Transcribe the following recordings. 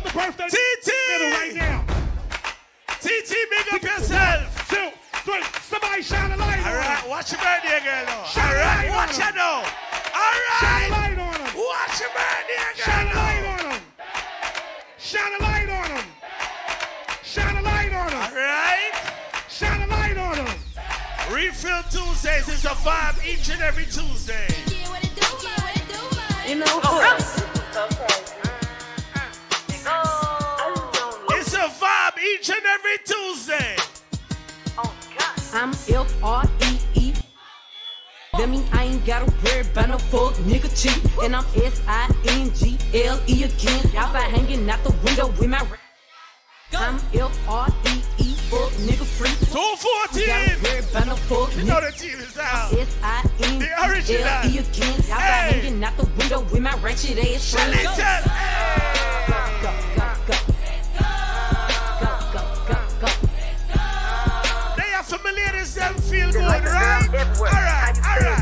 put the birthday TT! middle right now. TT, big up yourself. Two, three. Somebody shine a light All on right, him. watch your birthday girl now. Shine All a right, light on watch him. her now. All Shine a right, light on him. watch your birthday Shine a girl light now. on him. Shine a light on him. Shine a light on All him. right. Shine a light on him. Refill Tuesdays is a vibe each and every Tuesday. You know what? Each and every Tuesday. Oh, I'm F R E E. That mean I ain't gotta worry about no fuck nigga cheat. And I'm S I N G L E again. Outside hanging out the window with my. ra- I'm F R E E. Fuck nigga free. Gotta 214. worry about no fuck You know nigga. the team is out. S I N The G L original. E again. Outside Hey. hanging out the window with my ratchet ass friend. Shellington. Go, go, go, go. Go, Are familiar them feel good, right? All right, all right.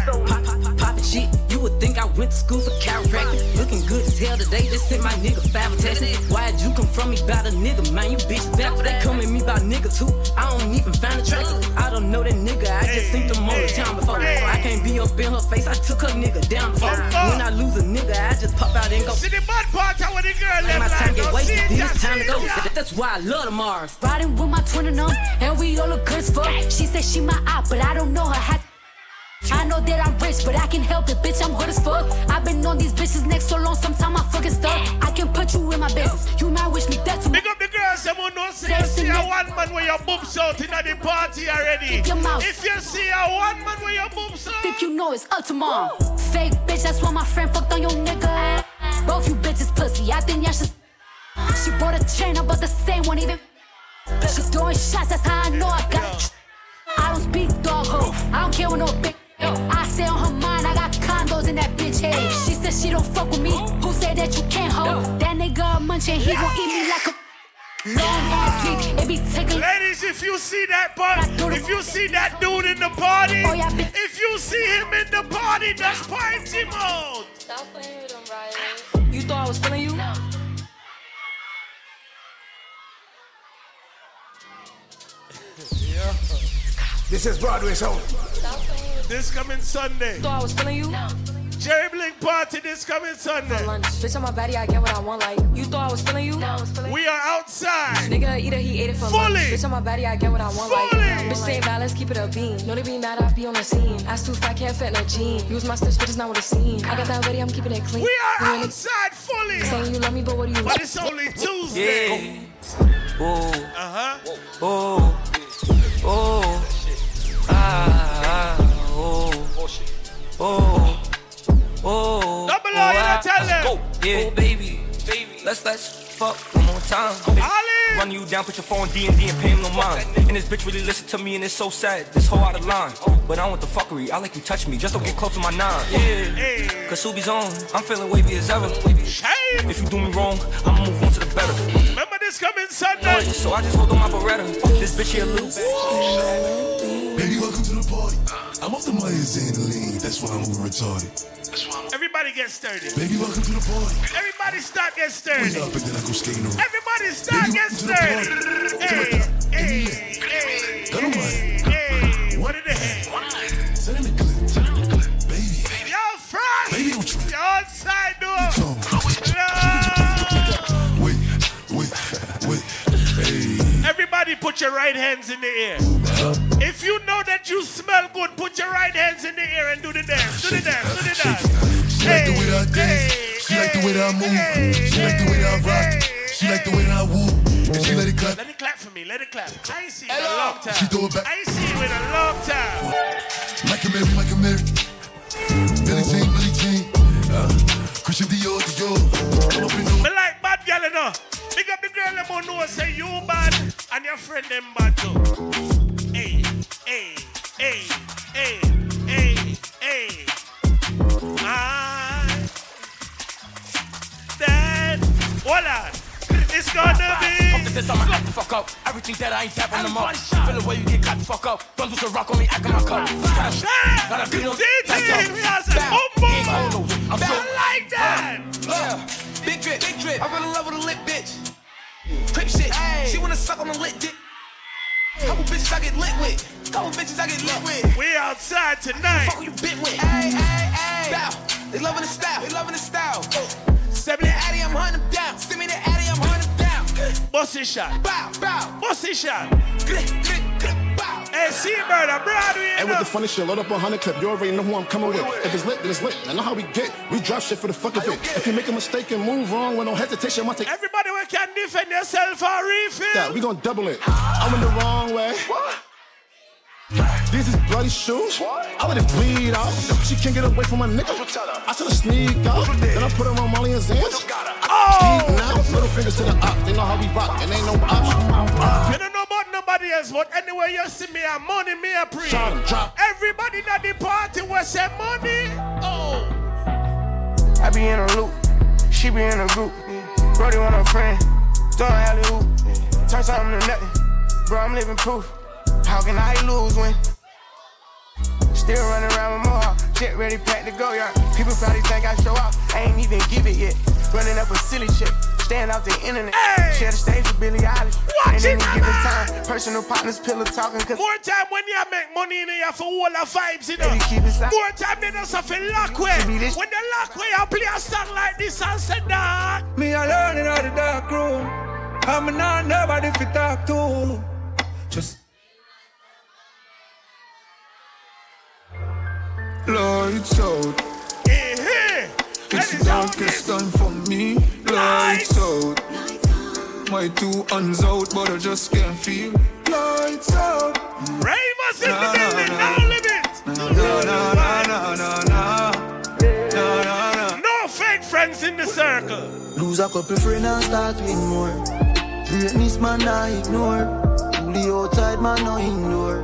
I went to school for chiropractic. Looking good as hell today. Just sent my nigga five attachment. Why'd you come from me about a nigga, man? You bitch back. They come at me about niggas who I don't even find attractive. I don't know that nigga. I just seen them on the town before. I can't be up in her face. I took her nigga down before. When I lose a nigga, I just pop out and go. See the bad part of when the girl Like left my time get wasted, then it's time to go. That's why I love the Mars. Riding with my twin and them, and we all look good as fuck. She said she my op, but I don't know her. Hat. I know that I'm rich, but I can help it, bitch. I'm hood as fuck. I've been on these bitches next so long, sometimes I fucking stuck. I can put you in my business. You might wish me dead too. Big up the girls, them who know see you see a one man where your boobs out in the party already. Keep your mouth. If you see a one man where your boobs out, Think you know it's up tomorrow. Fake bitch, that's why my friend fucked on your nigga. Both you bitches pussy. I think y'all should. She bought a chain, but the same one even. She throwing shots, that's how I know I got. I don't speak dog ho. I don't care what no bitch. I say on her mind, I got condos in that bitch head. She said she don't fuck with me. Who said that you can't hold? That nigga a munchin', he gon' eat me like a long ass sleep. It be taking. Ladies, if you see that part, if you see that dude in the party, Oh, yeah, bitch. if you see him in the party, that's party mode. Stop playing with him, Riley. You thought I was feeling you? This is Broadway Sound. Stop playing with This coming Sunday, Thought I was feeling you? No. Jerry Blink party. This coming Sunday. For lunch. Bitch, on my body, I get what I want. Like, You thought I was feeling you? No, I was feeling We are outside. nigga, eat it, he ate it for Fully. lunch. Bitch, on my body, I get what I want. Fully. Like, bitch, say bad, let's keep it a beam. Know they be mad, I be on the scene. Ass too fat, can't fit in a jean. Use my stitch, but it's not what it seem. I got that ready, I'm keeping it clean. We are ain't outside fully, Saying you love me, but what do you but want? it's only Tuesday. Yeah. Oh, Uh huh. oh, oh, oh. Double R, you ah. don't tell them. Yeah, baby, baby. Let's let's fuck one more time. Ali. Run you down, put your phone D and D and pay him no mind. And this bitch really listen to me and it's so sad. This whole out of line. But I want the fuckery. I like you touch me. Just don't get close to my nine. Yeah. Hey, Cause Subi's on. I'm feeling wavy as ever. shame. If you do me wrong, I'ma move on to the better. Remember this coming Sunday. So I just hold on my Beretta. This bitch here loose. Baby, welcome to the party. I'm off the Myers and the lean. That's why I'm over retarded. Everybody get sturdy. Baby, welcome to the party. Everybody start get sturdy. up and then I go skating around. Everybody start Baby, get welcome to the sturdy. hey, hey, put your right hands in the air. If you know that you smell good, put your right hands in the air and do the dance. Do the dance. Do the dance. She like the way that I dance. She like the way that I move. She like the way that I rock. She like the way that I woo. And she let it clap. Let it clap for me. Let it clap. I ain't seen you in a long time. She throw it back. I ain't seen you in a long time. Michael Mary, Michael Mary. Billie Jean, Billie Jean. Uh, Christian Dior, Dior. I'm up in the Me like bad you know. Big up the girl them who know say you bad and your friend them bad too. Hey, hey, hey, hey, hey, hey. Ah. I then hold on. It's gonna be this, I'ma act the fuck up. Everything that I ain't tapping them up. Feel the way you get cut the fuck up. Don't do some rock on me, act in my cup. Gotta be no DT, we are saying. I'm so I like that. Yeah, big drip, big drip. I fell in love with a lit bitch. Wanna suck on the lit dick. Couple bitches I get lit with. Couple bitches I get lit with. We outside tonight. Fuck you bit with. Hey, hey, hey. Bow. They loving the style. They loving the style. Send me the Addy, I'm hunting them down. Send me the Addy, I'm hunting them down. Bossy shot. Bow, bow. Bossy shot. Click, bow. Hey, Seabird, I'm Broadway. And with the funny shit, load up a hundred clip. You already know who I'm coming with. If it's lit, then it's lit. I know how we get. We drop shit for the fuck of it. If you make a mistake and move wrong with no hesitation, I might take Everybody we can defend yourself or refill. that. We gonna double it. I went the wrong way. These is bloody shoes. I let it bleed out. She can't get away from my nigga. I tell her sneak out. Then I put her on Molly and Zans. Oh! Deep now, little fingers to the up. They know how we rock, and ain't no option. You don't know about nobody else, but anywhere you see me, I'm money me I pre. Shot 'em. Everybody at the party was say money. Oh. I be in a loop. She be in a group. Brody want a friend. Throwing alley hoop. Turn something to nothing. Bro, I'm living proof. How can I lose when? Still running around with more. Shit ready, packed to go, yeah. People probably think I show off. I ain't even give it yet. Running up a silly chick. Stand out the internet. Hey! Share the stage with Billie Eilish. Watch and it, any given time, personal partners, pillow talking. Cause More time when you make money in here for all the vibes, you know. Baby, keep it silent. More time they just have to lock way. To be this- When the lock way, I play a song like this and say, dog. Me alone in the dark room. I'm not nobody to talk to. Just lights out. Hey, hey. It's And the darkest time for me. Lights out. My two hands out, but I just can't feel. Lights out. Ravers in the Na, na, building, na. no limit. Na na na na na na na. Na na na. No fake friends in the circle. Lose a couple friends and start with more. Greatness man I ignore. Fully outside man no indoor.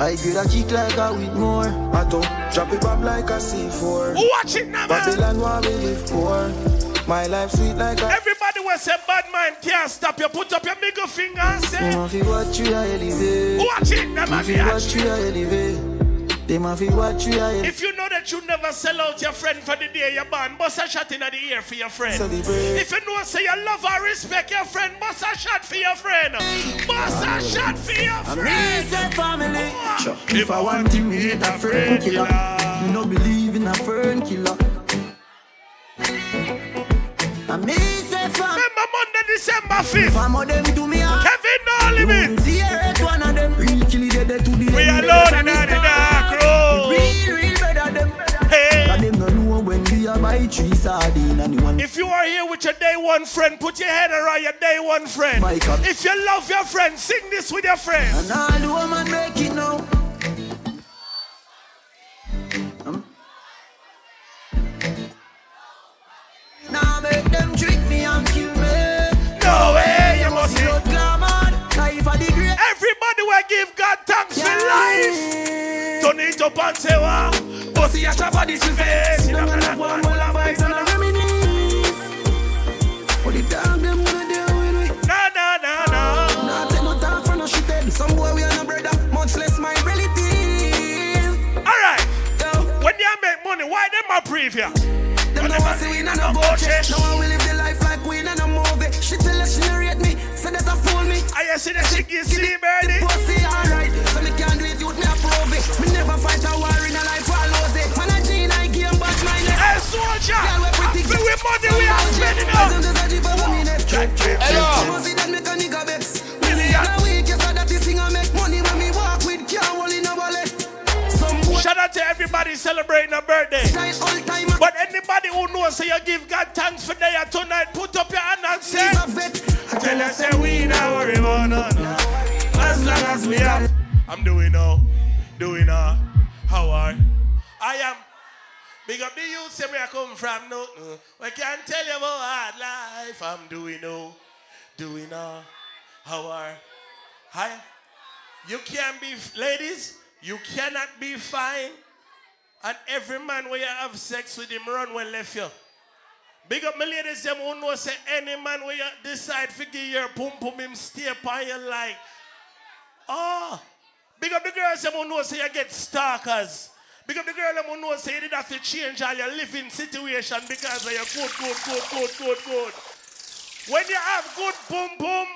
I grade a kick like a with more. I don't drop it back like a C4. Watch it now, man. Babylon where we live poor. My life sweet like a. Everybody will say bad man can't stop you. Put up your middle finger and say, watch you a elevate. Watch it now, man. watch a elevate. They ma fi watch you a elevate. If you know that you never sell out your friend for the day you're born, bust a shot in the ear for your friend. Celebrate. If you know say you love or respect your friend, bust a shot for your friend. Bust a shot for your friend. family. Sure. If I want him, me hate a friend killer. Me no believe in a friend killer. Me family. Remember Monday, December If 5th. I'm them to me, ah. Kevin No Limit. Three sardine and one. If you are here with your day one friend, put your head around your day one friend. God. If you love your friend, sing this with your friend. And all the woman make it now. Um. Now make them trick me and kill me. No way, you must See see. out glamour, life a the great. Everybody will give God thanks for life. It up and say, what? Pussy a chop for this face. Down and have one more vibes and a reminisce. What the dog them gonna deal with me? No, no, no, no. Nah, take no talk for no shit head. Some boy we are no brother, much less my relative. All right. Yo, When you make money, why them a preview? them no want see we no no church. No one will live the life like we no no movie. She tell us she no rate me, say that a fool me. I see the shit you see. The pussy alright, so me can't do it, youth me approve it. Me soldier. Girl, we pretty Feel with money we are spending up. Hello. Shout out to everybody celebrating a birthday. But anybody who knows, say you give God thanks for day tonight, put up your hand and say, Tell us say we not worry about none. As long as we have. I'm doing all, doing all. How are I am. Big up the youth, say where I come from, no. no. I can't tell you about hard life. I'm doing no. doing all. How are Hi. You can't be, ladies, you cannot be fine. And every man where you have sex with him run when left you. Big up my ladies, them who know say any man where you decide to give your pum pum him stay upon your like. Oh. Ah, big up the girls them who know say you get stalkers. Up the girl who know say you did have to change all your living situation because of your good, good, good, good, good, good. When you have good boom boom,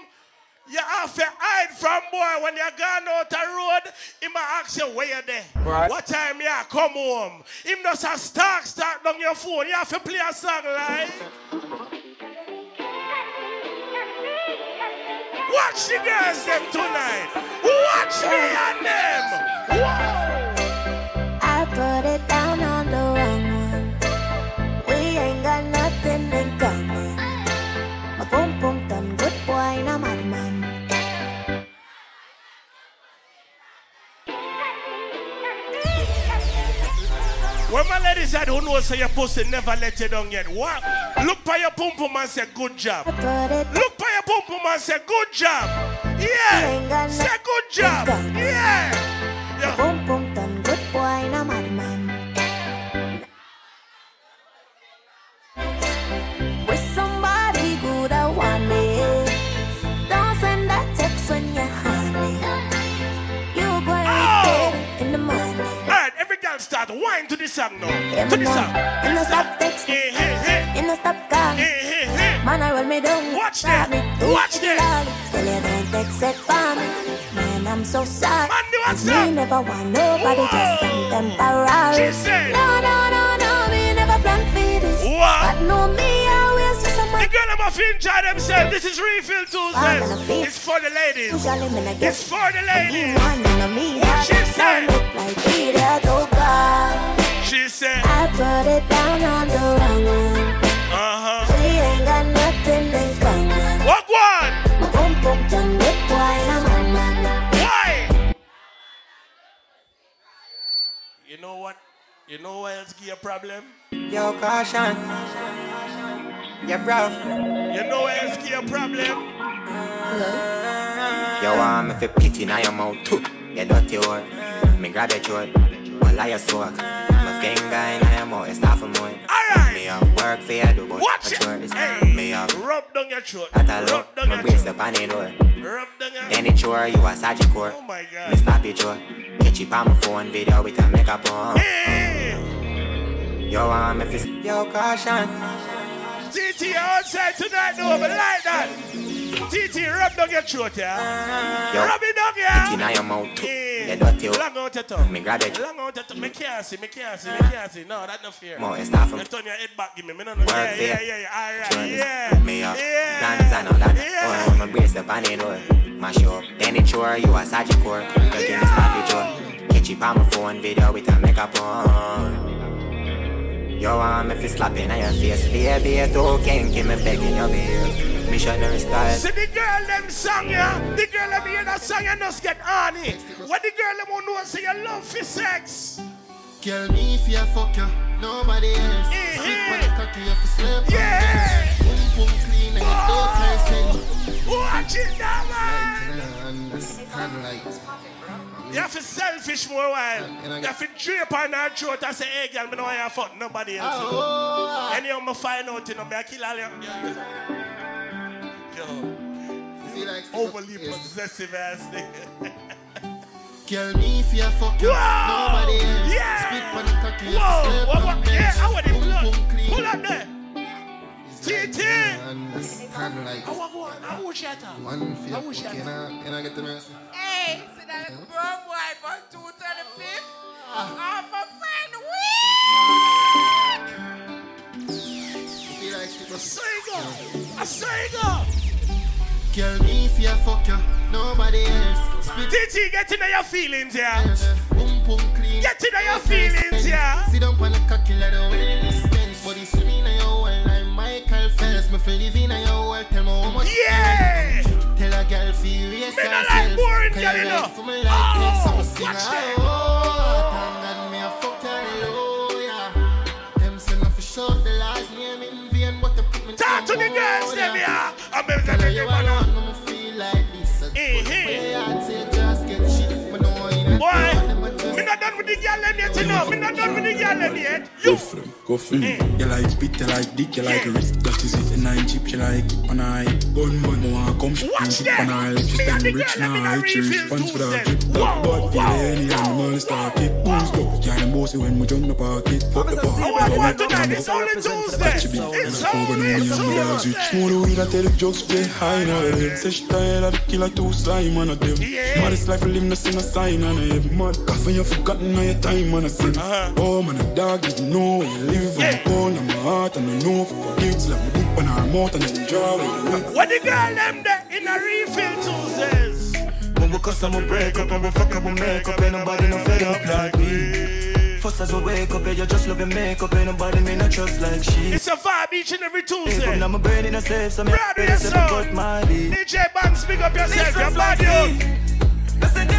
You have to hide from boy when you're gone out the road. He might ask you where you're there. Right. What time you come home? Him just a start start on your phone. You have to play a song like. Watch the girls them tonight. Watch me and them. Whoa. When my lady said, who knows say your pussy never let you down yet? What? Look by your pum pum and say, good job. Look by your pum pum and say, good job. Yeah. Say, good job. Yeah. My girl start wine to the song now. Yeah, to the song. You no stop text me. You no stop call me. Man, I roll me down. Watch this. Watch loud. Tell you don't text it for me. Man, I'm so sorry. Man, do what's me never want nobody, just some temporary. She said. No, no, no, girl them off enjoy themselves. This is refill Tuesday. It's for the ladies. Usually me not It's for the ladies. Man, no, me What she that said? look like idiot, She said. I put it down on the wrong one. Uh-huh. We ain't got nothing in common. What one? My boom boom done good boy I'm a man. Why? You know what? You know what else give you a problem? Yo, caution. Yeah, bro. You know what else give you a problem? Yo, um, if you pity now your mouth too, you dirty word. Me grab your throat, while I soak. My finger in your mouth, it's not for more. Alright. Me a work for you, do but Watch my it. chores. Hey. Me a Rub down your throat. at a look, down my your brace throat. up on the door. Rub down your Any chore, you a Sagitt core. Oh my Me God. snap it, Joe. Catch it on my phone, video with a makeup on. Hey. Yo, um, if it's Yo, caution. TT outside tonight, no, but like that. TT, rub down your throat, yeah? Yo, Rub it down, yeah? pity now your mouth you dirty. Long out your tongue. Me grab it. Long out your tongue. Me can't see, me can't see, me can't see. No, that's not fair. More, it's not for You turn your head back, give me. Me no know. Work Yeah, yeah, you. yeah, yeah. All right, Chores. yeah. Me up, uh, Yeah. guns and all that. Yeah. Oh, my brace up on the oh. door. Mash up, any chore, you a Sagitt core. You give me snap it, Joe. Catch it on my phone, video with a makeup on. Yo, um, if it's slapping on your face, baby, it's okay, give me begging your behave. Me show the style. See the girl them song ya, the girl them hear that song and just get on it. What the girl them want to know say you love for sex. Girl, me if you fuck you, nobody else. Eh, Slip eh. on the cocky, you fi slip on Yeah. Boom boom clean and you don't care say. Watch it now, man. I understand like. You have to selfish more while. And I You have to drape on her throat and say, hey girl, me know why you fuck nobody else. Oh. oh. Any of me find out, you know, me I kill all them girls. Yo, You feel like overly Yes. possessive ass nigga. Girl, me if you fuck you, nobody else. Yeah. Spit on the cocky, you Whoa, fi what, what, yeah, I want it Boom blood. boom clean. Pull up there. TT. Understand like. I want one. I want shut up. One for I your wish I cook, you know, you know, get the mercy. Hey, eh, see that little brown boy from 235? Oh, my friend, weak! You feel like mm-hmm. a Sing up. I sing up. Girl, me if you fuck you, nobody else. Spit TT, get into your feelings, yeah. boom boom clean. Get into your feelings, yeah. Sit down on the cocky like the. Body swimming in your well like Phelps. Me feel live in your well, tell me how much. Yeah. Tell a girl raise Me no herself. like boring girl, you you know. for Oh, watch that. Oh, me a fuck hallelujah. Oh, them say for sure the last name in vain, but they put me Talk to the girls, oh, them, yeah. I'm going Tell to her take you you up. feel like this. Eh-heh. Mm-hmm. I'd just get shit, but no, you know, them a Boy, not done with the girl them yet, you know. Me not done with the girl them yet. You, Go free. You like spit, you like dick, you like wrist. That is it. And nine chip, you like it on eye. Gun man, no one come shoot me tip on eye. Like she stand rich now. I cheer response for that drip. That bad girl, any animal start it. Boost up, can't bossy when we jump the pocket. Fuck the park. Oh, what tonight? It's only Tuesday. It's only Tuesday. Smoke the weed, I tell the jokes, get high now. Say she tired of the killer two slime on a them. Maddest life, live no sin a sign on a head. Mad coffee, you forgotten all your time on a sin. Oh man, a dog, you know where you live. I'm cold, I'm my heart, and I know for forget. Like me deep on her mouth, and then draw it. What the girl them there in a refill Tuesdays? When we cuss and we break up and we fuck up we make up Ain't nobody no fed up like me First as we wake up, yeah, you just love your makeup Ain't nobody me not trust like she It's a vibe each and every Hey, Tuesday. come now my brain in a safe, so me Proud of ready to yourself. cut my beat DJ Banks, big up yourself. Your Listen, body oh. out.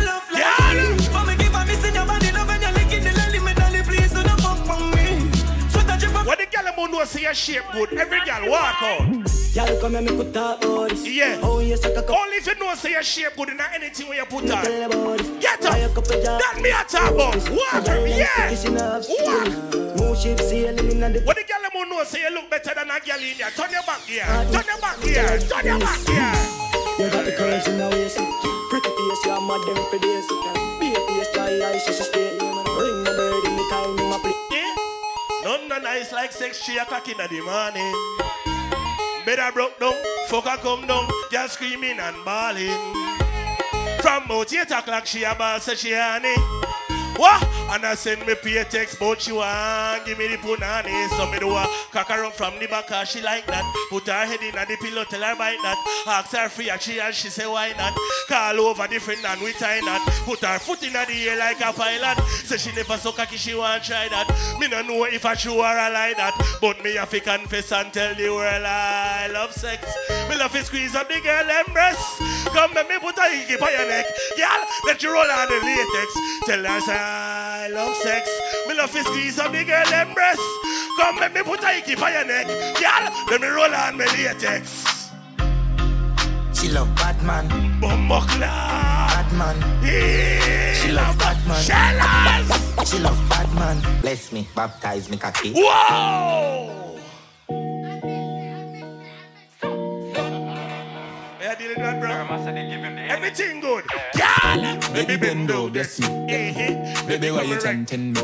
Drip of What the girl them who know say your shape good, every girl walk out. Y'all come here, me could talk this Yeah. Oh, yes, I could Only if you know say your shape good in anything when you put on. tell about this Get up. That me a talk about. Walk up, yeah. Walk. Move ship sailing in the What the girl them know say you look better than a girl in there. Turn your back here. Turn your back here. Turn your back here. You got the courage in the waist Pretty face, you're mad them for days Be a face, dry eyes, she should stay Ring the bird in the time my. None no nice like sex three o'clock in the morning. A broke down, fuck a come down, just screaming and bawling. From about eight o'clock she a ball say she honey. What? And I send me pay text but she want give me the punani So me do a cock her from the back she like that. Put her head in the pillow tell her bite that. Ask her free and she and she say why not? Call over different and we tie not Put her foot in the air like a pilot. Say she never so cocky she want try that. Me no know if I show her a like that. But me have to confess and tell the world I love sex. Me love to squeeze up the girl them breasts Come let me put a hickey on your neck. Girl, let you roll on the latex. Tell her say I love sex. Me love to squeeze up the girl them breasts. Come let me put a hickey on your neck. Girl, let me roll on my latex. She love Batman Bumbuckler Batman She love Batman Shellas She love Batman Bless me, baptize me cocky Whoa! Yeah, dealing bro. Everything good. Girl, Baby bend over, bless me. eh, Baby, why you come tempting me?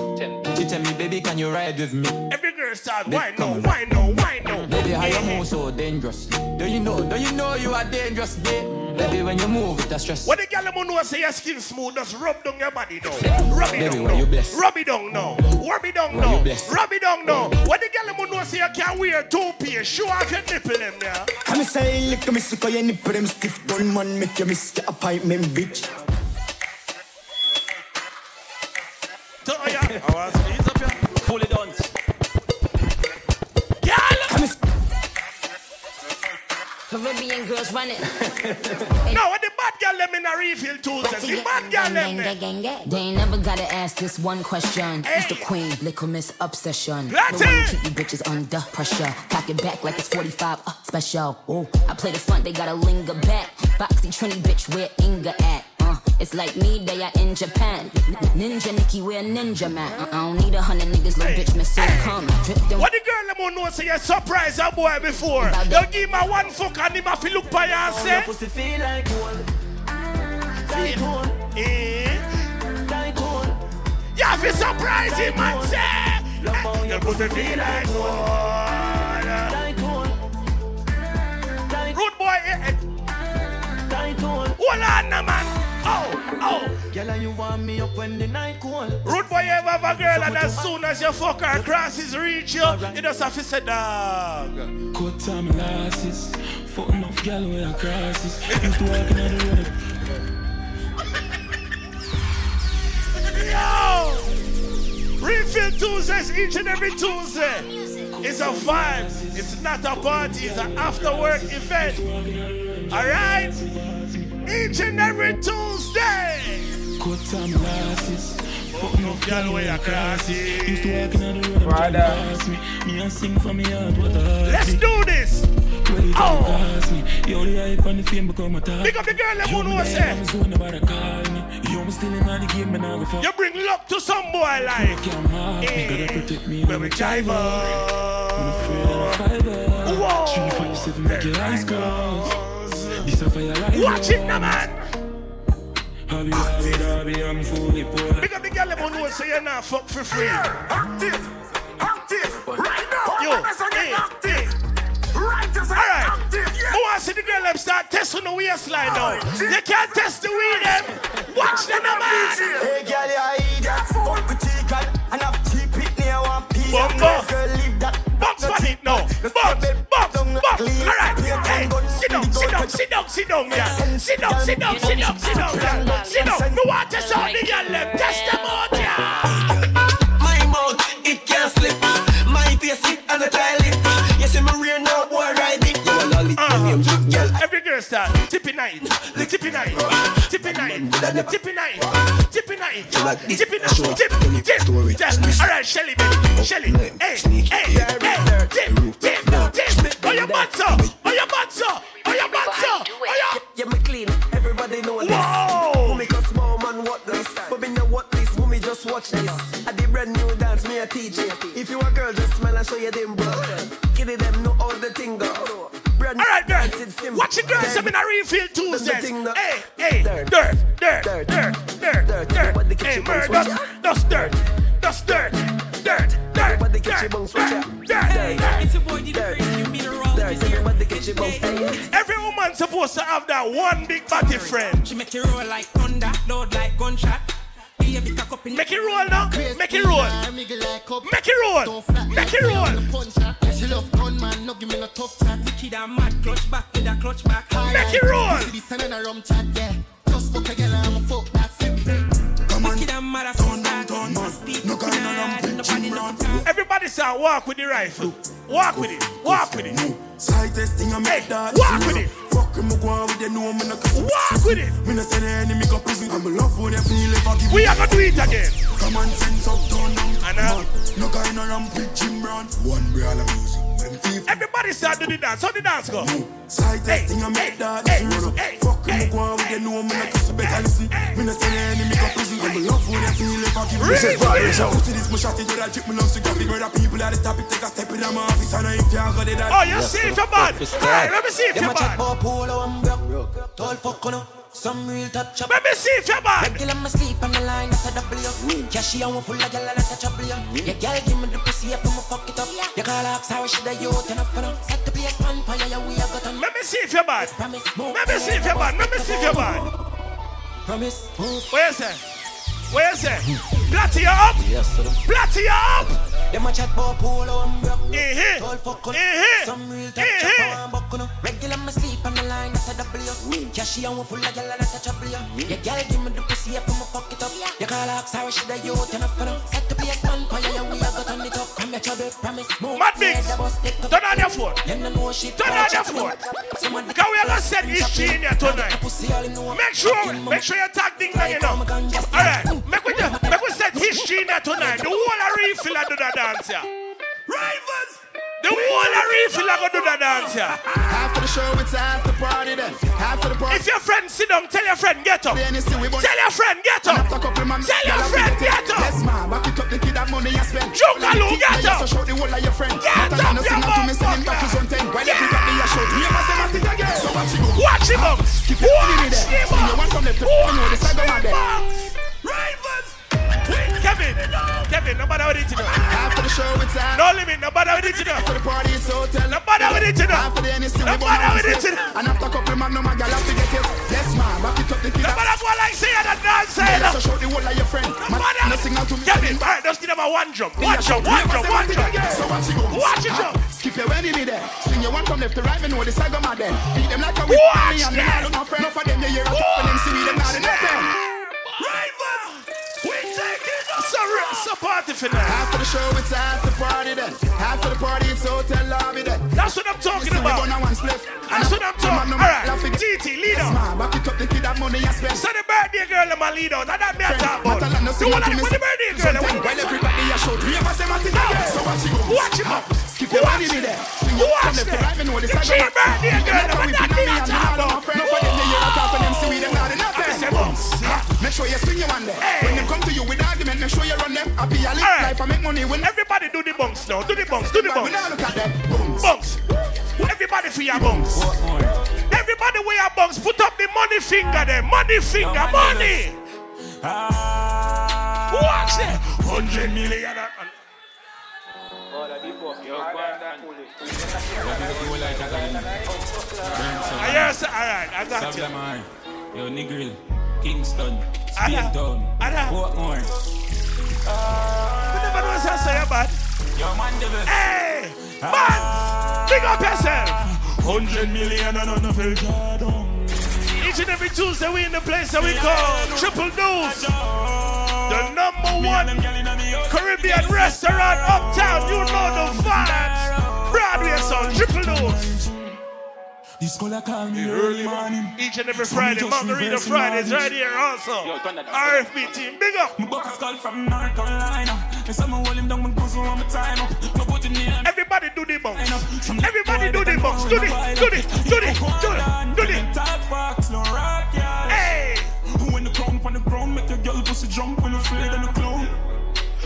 She tell me, baby, can you ride with me? Every girl start Baby, no, come on. wine no, wine no. Baby, how you move so dangerous? Do you know, do you know you are dangerous, babe? Baby, when you move, it's a stress. What the girl them who know say your skin smooth, just rub down your body now. Rub it Baby, down why you now. blessed? Rub it down now. Rub it down Why you now. blessed? Rub it down now. What the girl them who know say you can wear two piece, show off your nipple them there. Come say, look lick me, suck your nipple, them stiff bun man, make you miss your appointment, bitch. So, oh, Caribbean girls running. No, what the bad girl let me a refill tools, the bad girl them there. They ain't never gotta ask this one question. It's the queen, little miss obsession. That's the one it. keep you bitches under pressure. Cock it back like it's 45 uh, special. Ooh, I play the front, they gotta linger back. Boxy Trini bitch, where Inga at? It's like me, they are in Japan. N- Ninja Nikki, where Ninja man. I don't need a hundred niggas, little bitch, miss so come. Drip them. What the girl them who know say you surprise a boy before? You give him a one fuck and him a fi look by you and say. pussy feel like gold. Eh? You have to surprise him and say. Your pussy feel like gold. Rude boy, eh, eh. Hold on, now, man. Girl, you want me up when the night cold. Rude boy, you ever have a girl and as soon as you fuck her, crosses reach you, you just have to say dog. Cut time losses. Fuck enough gal where I crosses. Used to walking on the road. Yo! Refill Tuesdays each and every Tuesday. It's a vibe. It's not a party. It's an after work event. All right? Each and every Tuesday. Cut time losses. Fuck enough gal where I crosses. Used to walking on the road. Brother. Pass me. Me and sing for me heart what a Let's do this. way it all cost me. You only hype on the fame become a talk. Big up the girl that who know say. I'm zone nobody call me. You me still in all the game, man, I go fuck. You bring luck to some boy like. I'm hard, Eh, gotta protect me When when we we drive drive up. I'm afraid of a fiber. Whoa. Three, five, seven, make your eyes close. This a fire like Watch it now, man. Big up the girl that who know say you're not fuck for free. Active. Active. Right now. Yo, What is again? hey, Active. Right as Alright. active. Who wants to see the girl them start testing the waistline now? You can't test the weed them. Watch them now, man. Hey, girl, you idiot. Fuck with chicken and have cheap it near one piece. Bumbo. Girl, leave that. Down, sit down, sit down, yeah. Sit down, sit down, sit down, sit down, yeah. Sit down. Me want to test the girl them. Test them out, yeah. My mouth, it can't slip. My face, it and the toilet. You see me rear now, boy, ride it. You a lolly, Uh-huh. your name girl. Every girl start tipping night, tipping night, tipping night, tipping night, tipping night, tipping night, tip, tip. All right, Shelly, baby, Shelly. Hey, hey, hey, tip, tip, tip. Oh, your butt up, Watch your girls. I'm in a refill Tuesdays. Hey, hey, dirt, Dirt. dirt, dirt, dirt, dirt, dirt. Hey, murder, dust dirt, dust dirt, dirt, dirt, dirt, dirt, dirt. It's a boy, did you mean wrong? Everybody catch your bounce. Every woman supposed to have that one big body friend. She make you roll like thunder, load like gunshot. Baby, cock up in Make it roll now. Make it roll. Make it roll. Make it roll. She love gun man, no give me no tough chat. Kid a mad clutch back with a clutch back. Make it roll. See this and a rum chat, yeah. Just fuck a girl and I'm a fuck that simple. Come on, kid a mad as turn down, turn man. No kind of rum, nobody know. Everybody start walk with the rifle. Walk with it. Walk with it. Slightest thing I make that. walk with it. Him, go on with the know me no cause Walk with it. Me no say the enemy go prison. I'm love for them feel if I give We are gonna do it again. Come on, sense up, turn down. I know. No of ramp with Jim Brown. One music. Them thief. Everybody start do the dance. How the dance go? Slightest Hey, thing I make hey, that. hey, Listen, run hey, Fuck him, hey, go on with the know me no hey, you better listen. hey. Me no say enemy go prison. I'm love for them feel if I give This is Broadway's You see this, my shot it, I drip, me love to graphic. Where people at the topic take a step in my office. And I ain't feel good at that. Oh, you see if you're bad. Alright, let me see if you're a chat bad. about polo and broke. Tall fuck on Some real top chop. Let me see if you're bad. Regular me sleep on the line, that's a W. Cashy and one full of gyal, that's a trouble. Yeah, girl, give me the pussy if I'ma fuck it up. Call her sorry, she the youth and up for now. Set the place on fire, yeah, we a got on. Let me see if you're bad. Promise, move. Let me see if you're bad. Let me see if you're bad. Promise, move. Where is it? Where is it? Platty up. Yes, sir. Platty up. Them a chat about polo and broke. Eh-heh. Tall fuck on Eh-heh. Some real top Eh-heh. chop eh. and buck on Regular me sleep on that's a W. And one full of gyal, a. Yeah, give me the pussy if I'ma fuck it up. You call her sorry, she the youth and for now. Set the place on fire, yeah, we a got on it up. Come here, trouble, promise, move. Mad Mix. Yeah, the bus take Turn on your phone. You don't know. Turn on your phone. Because we are gonna send history in here tonight. Make sure, make sure you tag ding dong, you know. Alright, make we do, make we set history in here tonight. The whole of refill and do the dance here. Rivals! The whole of refill and go do the dance here. After the show, it's after party then. After the party. If your friend sit down, tell your friend get up. Then you see we bun- Tell your friend get up. After couple man, Tell your friend get get it. Yes, up. man. Back it up, the kid have money you spend. Joke alone, get up. So show the whole of your friend. Get Not a up, man, no you signal to me, send him back to motherfucker. zone 10. Well, Yeah. everybody you must have it again. So watch him up. Watch him up. Skip him in. Watch him Swing your up. from left to right. You know the side go mad there. Rivals! Kevin, Kevin, nobody with it to know. After the show, after. No limit, nobody with it to know. After the party, it's hotel. Nobody with it to know. After the NSC, burn out with it to know. And after couple man, no man, y'all have to get it. Yes, man. Back it up, the kid. have- Nobody go like say that dance Yeah, side. so show the whole of your friend. Man, Nobody. no signal to me. Kevin, alright, just give them a one jump. One jump, one jump, one jump. So watch it go. Watch it jump. Skip your enemy there. Swing your one from left to right. Me know the side go mad then. Beat them like a whip. Watch and that. not no. No for them, you hear a talk for them. See me, them not in nothing. So, so party for now. After the show, it's after the party then. After the party, it's hotel lobby then. That's what I'm talking about. gonna one split. That's what I'm talking about. Alright, TT, lead Yes, on. man. Back it up, the kid have money you spend. So the birthday girl, a lead. Now that me a talk about. The signal one to the the birthday girl. Well, everybody you show. Three of us, them it again. So watch it go. Watch him up. Skip your it. there. Swing your Watch one from there. to right, me know this. I Cheap birthday girl, Never but that me me a and me talk all about. No for them, they hear a talk for them, see we them not I enough them. say bounce. Make sure you swing your one there. When them come to you with argument, make sure you run them. I be a live Alright. life, I make money when Everybody do the bunks now. Do the bunks. Do the we bunks. now look at them. Boom. Bunks. Everybody for your bunks. Everybody wear your bunks. Put up the money finger there. Money finger. Money. Ah. Watch it. Hundred million. Ah, Yes, all right. I got you. Sablamar, yo Negril, Kingston, Ada. Speedtown, Ada. Portmore. You never know what I say about. Yo man, devil. Hey, man, big up yourself. Hundred million and on the field down. Each and every Tuesday we in the place that we call Triple Deuce. The number one Caribbean restaurant uptown. You know the vibes. Broadway song, Triple Deuce. This color call me early morning. Each and every Friday, Margarita Fridays right here also. RFB team, big up. My buck is called from North Carolina. And some hold him down, my goes on my time up. My put in the. Everybody do the bunks. Everybody do the bunks. Do the, do the, do the, do the, do the. Talk fox, no rock, yeah. Hey, When the crown on the ground, make your girl pussy jump when you afraid of the clown.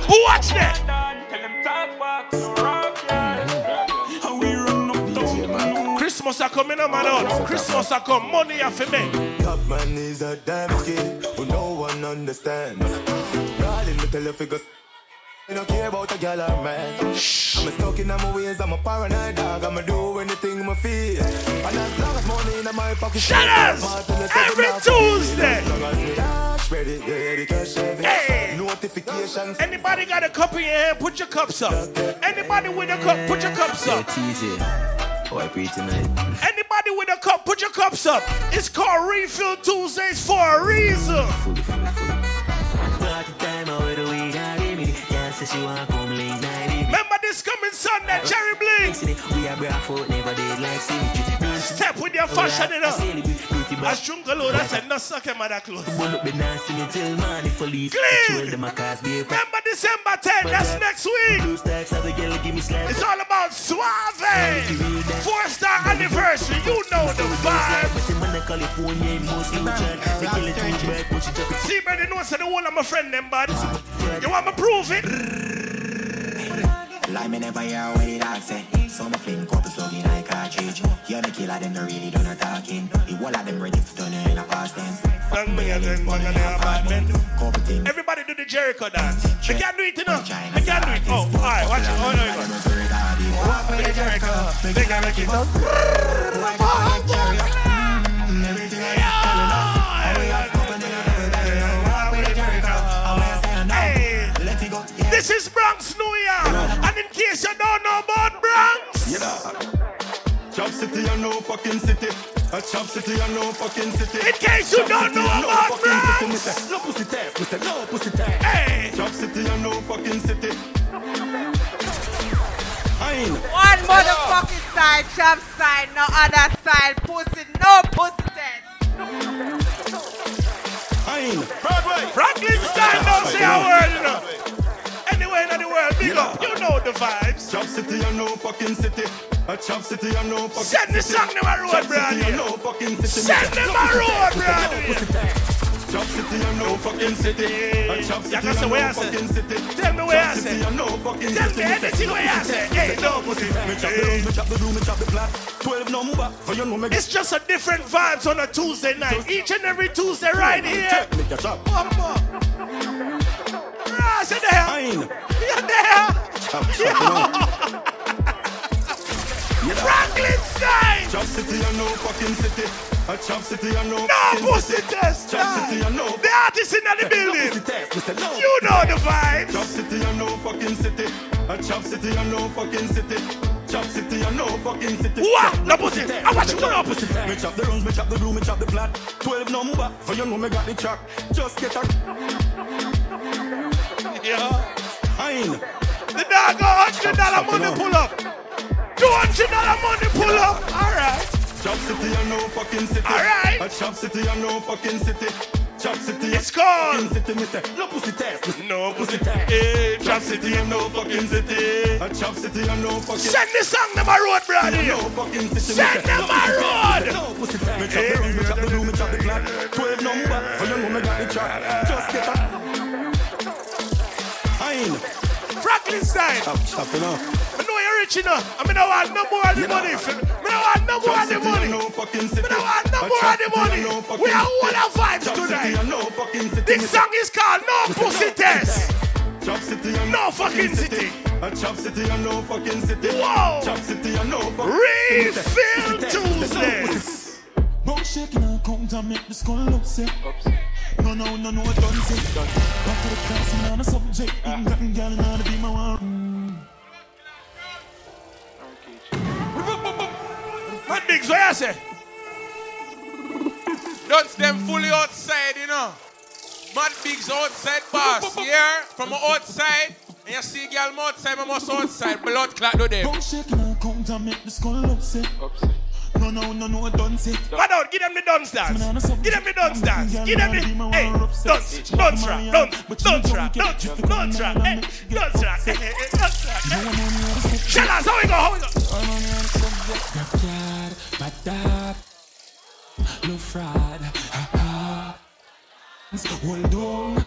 who watch that? Tell them talk fox, down. Christmas are coming, oh man. out. Christmas are come. Money are for me. Top man is a damn kid who no one understands. Darling, me tell you figures. I don't care about a girl or man. I'm stuck in my ways, I'm a paranoid dog. I'ma do anything I feel. And as long as money in my pocket, Shut us! Every Tuesday. Ready, ready, cash heavy. Hey. Notifications. Anybody got a cup in your hand? Put your cups up. Anybody with a cup? Put your cups up. Boy, pretty tonight. Anybody with a cup? Put your cups up. It's called Refill Tuesdays for a reason. Remember this coming Sunday, Cherry Blink. Step with your fashion, you know. As Chungalo, that's a no suck him at that clothes. Clean. Remember December 10, that's next week. It's all about Suave. Four star anniversary, you know the vibe. See, brother, know say the whole of my friend them bad. You want me to prove it? Like me never hear what the dog say. So me fling couple You're the killer, them no really done a talking. The whole of them ready for turn in a past tense. Young me again, one of the apartment. Everybody do the Jericho dance. They can't do it, you know. They can't do it. Oh, all right, watch it. Oh, no, you go. Walk with the Jericho. They can make it up. Hey, this is Bronx, New York. And in case you don't know about Bronx, Chop City, I know fucking city. A Chop City, I know fucking city. In case you don't know about Bronx. No pussy test, Mr. No pussy test. Hey. Chop City, I know fucking city. Ain. One motherfucking side, chop side, no other side, pussy, no pussy test. Ain. Broadway. Franklin Stein don't say a word, you know. Anywhere in the world, big up. You know the vibes. Chop City, I know fucking city. A Chop City, I know fucking Send the song them a road. City, I know fucking city. Send them a road, brother. Chop City, I know fucking city. A Chop City, Yeah, that's the way I I know fucking city. Tell me where I Chop say. City, I know fucking Tell me anything where I say. Hey, no pussy. Me chop the round, me chop the blue, me chop the black. Twelve number, for you know me It's just a different vibes on a Tuesday night. Each and every Tuesday right here. Check, make your chop. One more. There. Ain. You're there. Chop, chop it on. Franklin Stein. Chop City, I know fucking city. A Chop City, I know No fucking pussy city. test. Chop City, I know. The artist in the building. pussy test, No. You know the vibe. Chop City, I know fucking city. A Chop City, I know fucking city. Chop City, I know fucking city. What? No pussy. I watch you no pussy. Me chop the me chop the blue, me chop the flat. Twelve number, for you know me got the track. Just get a Yeah. Ain. The dog got hundred dollar money pull up. Two hundred dollar money pull up. All right. Chop City, I know fucking city. All right. A Chop City, I know fucking city. Chop City. It's called. City, me say. No pussy test. No pussy test. Hey, Chop City and no fucking city. A Chop City and no fucking. Send the song them a road, brother. No fucking city. Send them a road. No pussy test. Me chop the run, me chop the blue, me chop the black. Twelve number, so you know me got the track. Just get a. Franklin style. Chop, chop it up. I know you're rich enough. I mean, I want no more of the money. I don't want no more of the money. I city. don't want no more of the money. We are all our vibes tonight. No fucking city. This song is called No Pussy Test. Chop City and No fucking city. A Chop City and no fucking city. Whoa. Chop City and no fucking Refill Tuesdays. Bone shaking and count and make the skull upset. No, no, no, no, I don't say that. Back to the class and on a subject. Ain't got gal and on to be my one. Man, Biggs, what you say? Duns them fully outside, you know. Mad bigs outside boss. Here, from outside. And you see girl outside, I must outside. Blood clot to them. Bone shaking and count and make the skull upset. No, no, no, no, I don't say. Man out, give them the dance dance. Give them the dance dance. Give them the hey, dance, dance trap, dance, dance trap, dance, dance trap, hey, dance trap, hey, hey, dance hey. Shut us, how we go, how we go? Backyard, bad dad, no fraud. Ha ha. Hold on.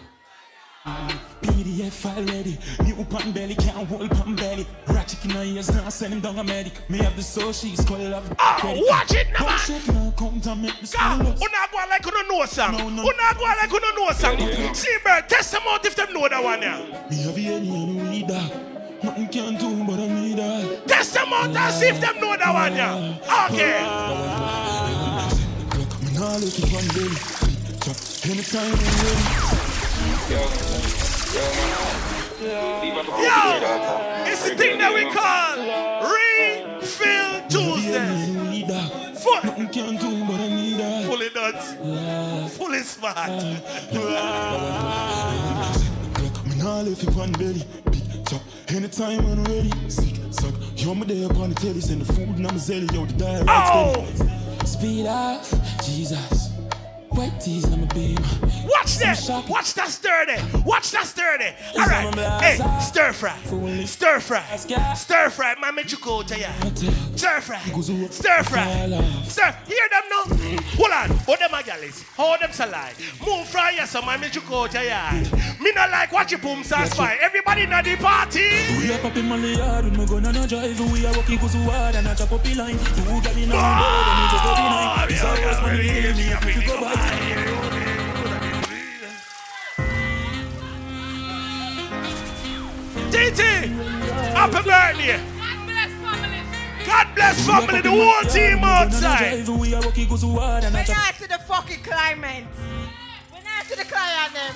PDF file ready. New pan belly can't hold pan belly. Ratchet in her ears now send him down a medic. Me have the soul she's called love. Oh, watch it now, man. Shaking her count and make the God, skull up. not go like who don't know song? Who not go like who don't know song? See, bro, test them out if them know that one now. Me have any and we. Nothing can do but I need that. Test them out and see if them know that one now. Okay. Me nah look it one day. Chop anytime I'm ready. Yo, it's the thing that we call Refill Tuesdays. Full, can do but I need that. fully nuts, fully smart. Me nah left it one belly. Big chop anytime I'm ready. Sick suck. Yo, me there upon the telly. Send the food and I'm zelly. Yo, the diet Oh! Speed off, Jesus. White tees on my beam. Watch that. Watch that sturdy. Watch that sturdy. All right. Hey, stir fry. Stir fry. Stir fry. Make you to ya. Stir fry. Stir fry. Stir. Hear them now? Hold on. Hold them a galleys. Hold them salad. Move fry ya man make you to ya. Me not like watch your boom sauce fire. Everybody in the party. We are popping money yard, we gonna no drive. We are walking cause hard and a chop up the line. Two gal in bed and we just go behind. Our first money, me, if you go by. TT, happy birthday. God bless family, God bless family, the whole team outside. We're not to the fucking climate. We're not to the client them.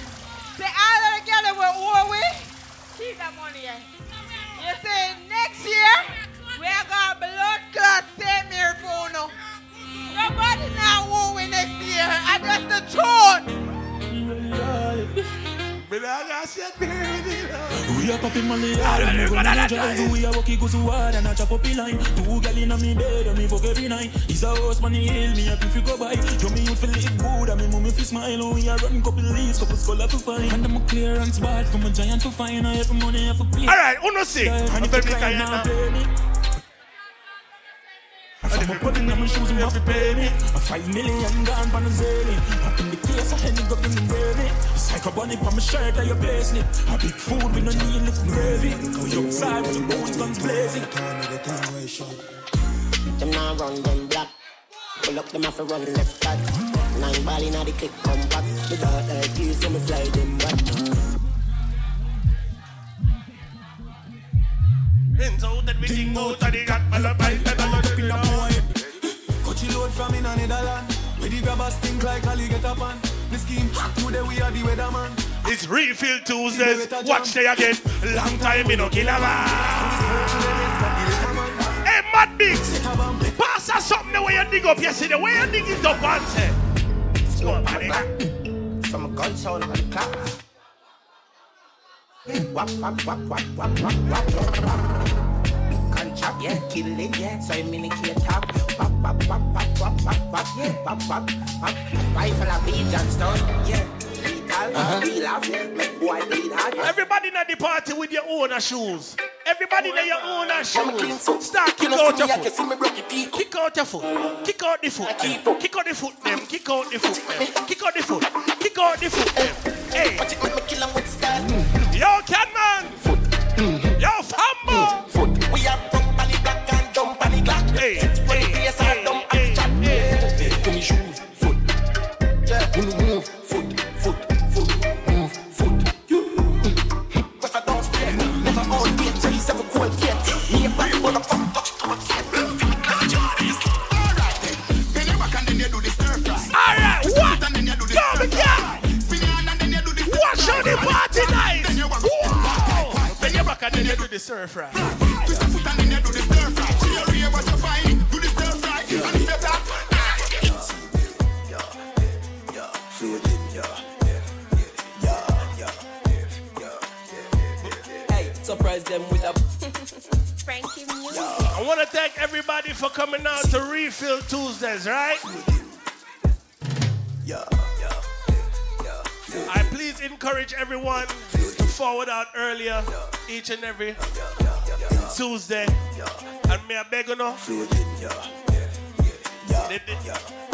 Say all girls were owe we. Keep that money. You say next year we are gonna blood clot same here for no. Nobody now owe we next I just the truth. We are popping money hard and we gonna drive. We are walking cause hard and a chop up line. Two gal in me bed and me fuck every night. It's a house money heal me up if you go by. Show me you feel live good and me mummy fi smile. We are run couple leaves, couple skull to find. And I'm a clearance bad from a giant to find. I have money I for pay. All right, uno see. And if you cry now, pay me. I'm up putting on my shoes and have to pay. A five million gone from the zany. Up in the case, I to go in the gravy. Psycho bunny on my shirt, and your paisley. A big food with no need little gravy. We outside with the bones guns blazing. Them now run them black. Pull up them off a run left back. Nine ball inna the click come back. The dark like you, so me fly them back. Ends out and we sing out and they got the pipe and all the Coachy load from in a Netherland. Where the grabbers think like Ali get up on. The scheme hot today we are the weatherman. It's refill Tuesdays. Watch day again. Long time me no kill a. Hey, Mad Bigs. Pass us something the way you dig up yesterday. The way you dig it up and say. Go on, man. From a gun sound on the clock. Wap, wap, wap, wap, wap, wap, wap, wap. Contract, yeah, kill it, yeah. So I'm in the top. Wap, wap, wap, wap, wap, wap. pop, yeah, pop, pop, pop. Rifle a beat, Johnstone, yeah. Uh-huh. We laugh, make boy bleed hard. Everybody in the party with your own shoes. Everybody in your own shoes. Start kick out your me, I can see me foot. Kick out your foot. Kick out the foot. Kick out the foot. Them. Kick out the foot. Kick out the foot. Kick out the foot. Hey. Yo, Catman. Encourage everyone to forward out earlier each and every Tuesday. And may I beg you know?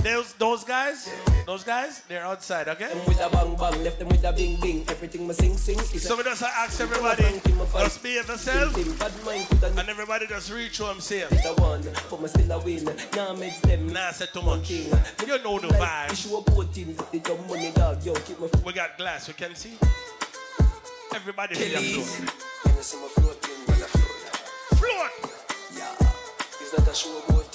Those, those guys, those guys, they're outside, okay? with a bang bang, left them with a bing bing. Everything me sing sing is So we just ask everybody, just be yourself, and everybody just reach home safe. the one, but me still a win. Nah, makes them Nah, say too much. You know the vibe. issue a boating. The dumb money dog, yo, keep my We got glass, we can see. Everybody Kelly's. the floor. Float! It's not a show boating.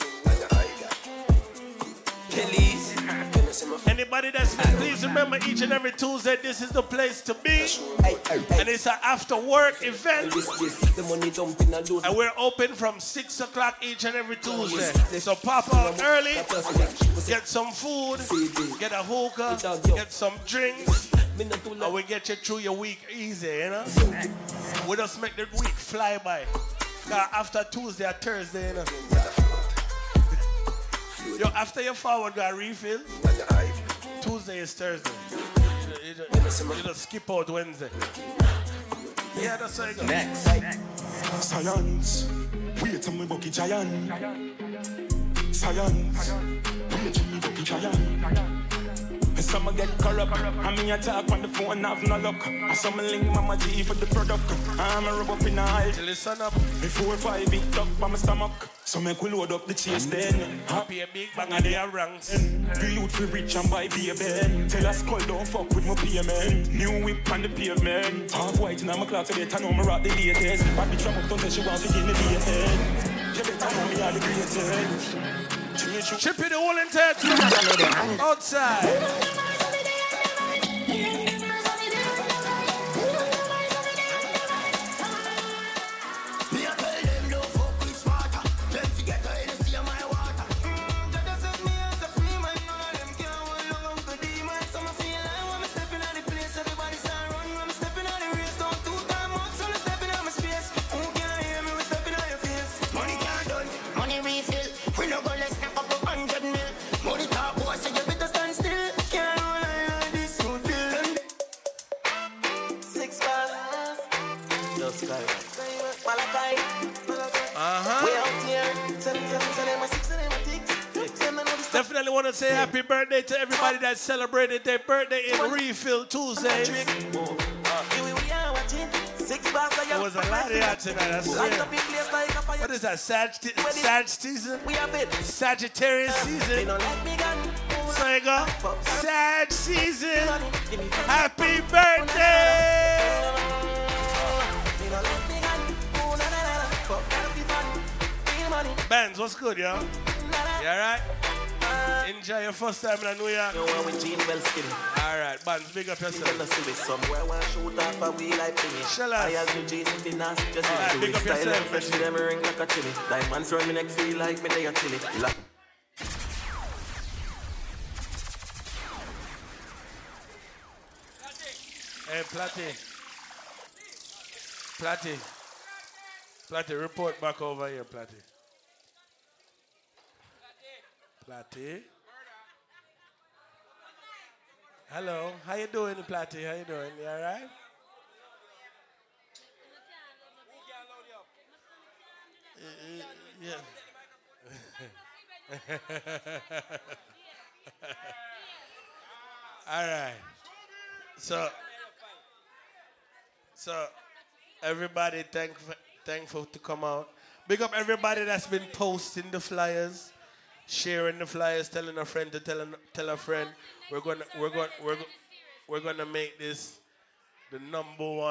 Anybody that's please remember each and every Tuesday, this is the place to be. And it's an after work event. The money dumping a load. And we're open from 6 o'clock each and every Tuesday. So pop out early, get some food, get a hookah, get some drinks, and we get you through your week easy, you know? We just make the week fly by. after Tuesday or Thursday, you know? Yo, after you forward, got refill. Tuesday is Thursday. You, you, just- you just skip out Wednesday. Yeah, that's how it goes. Next. Science. Wait till me bucky giant. Science. Wait till me bucky giant. Some get corrupt. I mean, I talk on the phone, have no luck. I some link Mama G for the product. I'm a rub up in the the sun up. Before five beat up by my stomach. So make we load up the chase then. Happy a big bang of their ranks. The youth mm. for rich and buy beer bed. Tell us call don't fuck with my payment. New whip on the pavement. Half white in my clock today. I know me rock the latest. But the trouble don't tell she want to give me the head. You better know me are the greatest. Chippy the whole entire outside. Birthday to everybody that celebrated their birthday in Refill Tuesdays. Here we are watching. Six bars of There was a lot of that tonight, I swear. up in place like a fire. What is that, Sag, Sag season? We have it. Sagittarius season. So you go, Sag season. Happy birthday! They don't let me gun. Na, na, na, na. Fuck, gotta be fun. Real money. Bands, what's good, yo? You alright? Enjoy your first time in New York. You want with Gene well. Alright, Bands, big up You yourself. gonna see me somewhere I shoot off a wheel like thingy. Shell us. I have new Jason Finas, just Alright, do big up yourself. fresh with them ring like a chili. Diamonds round me neck feel like me they a chili. La- Hey, Platty. Platty. Platty, report back over here, Platty. Platty. Hello. How you doing, Platty? How you doing? You all right? Yeah. All right. So, so everybody thankful, thankful to come out. Big up everybody that's been posting the flyers, sharing the flyers, telling a friend to tell a, tell a friend. We're gonna we're gonna we're, go- we're gonna make this the number one.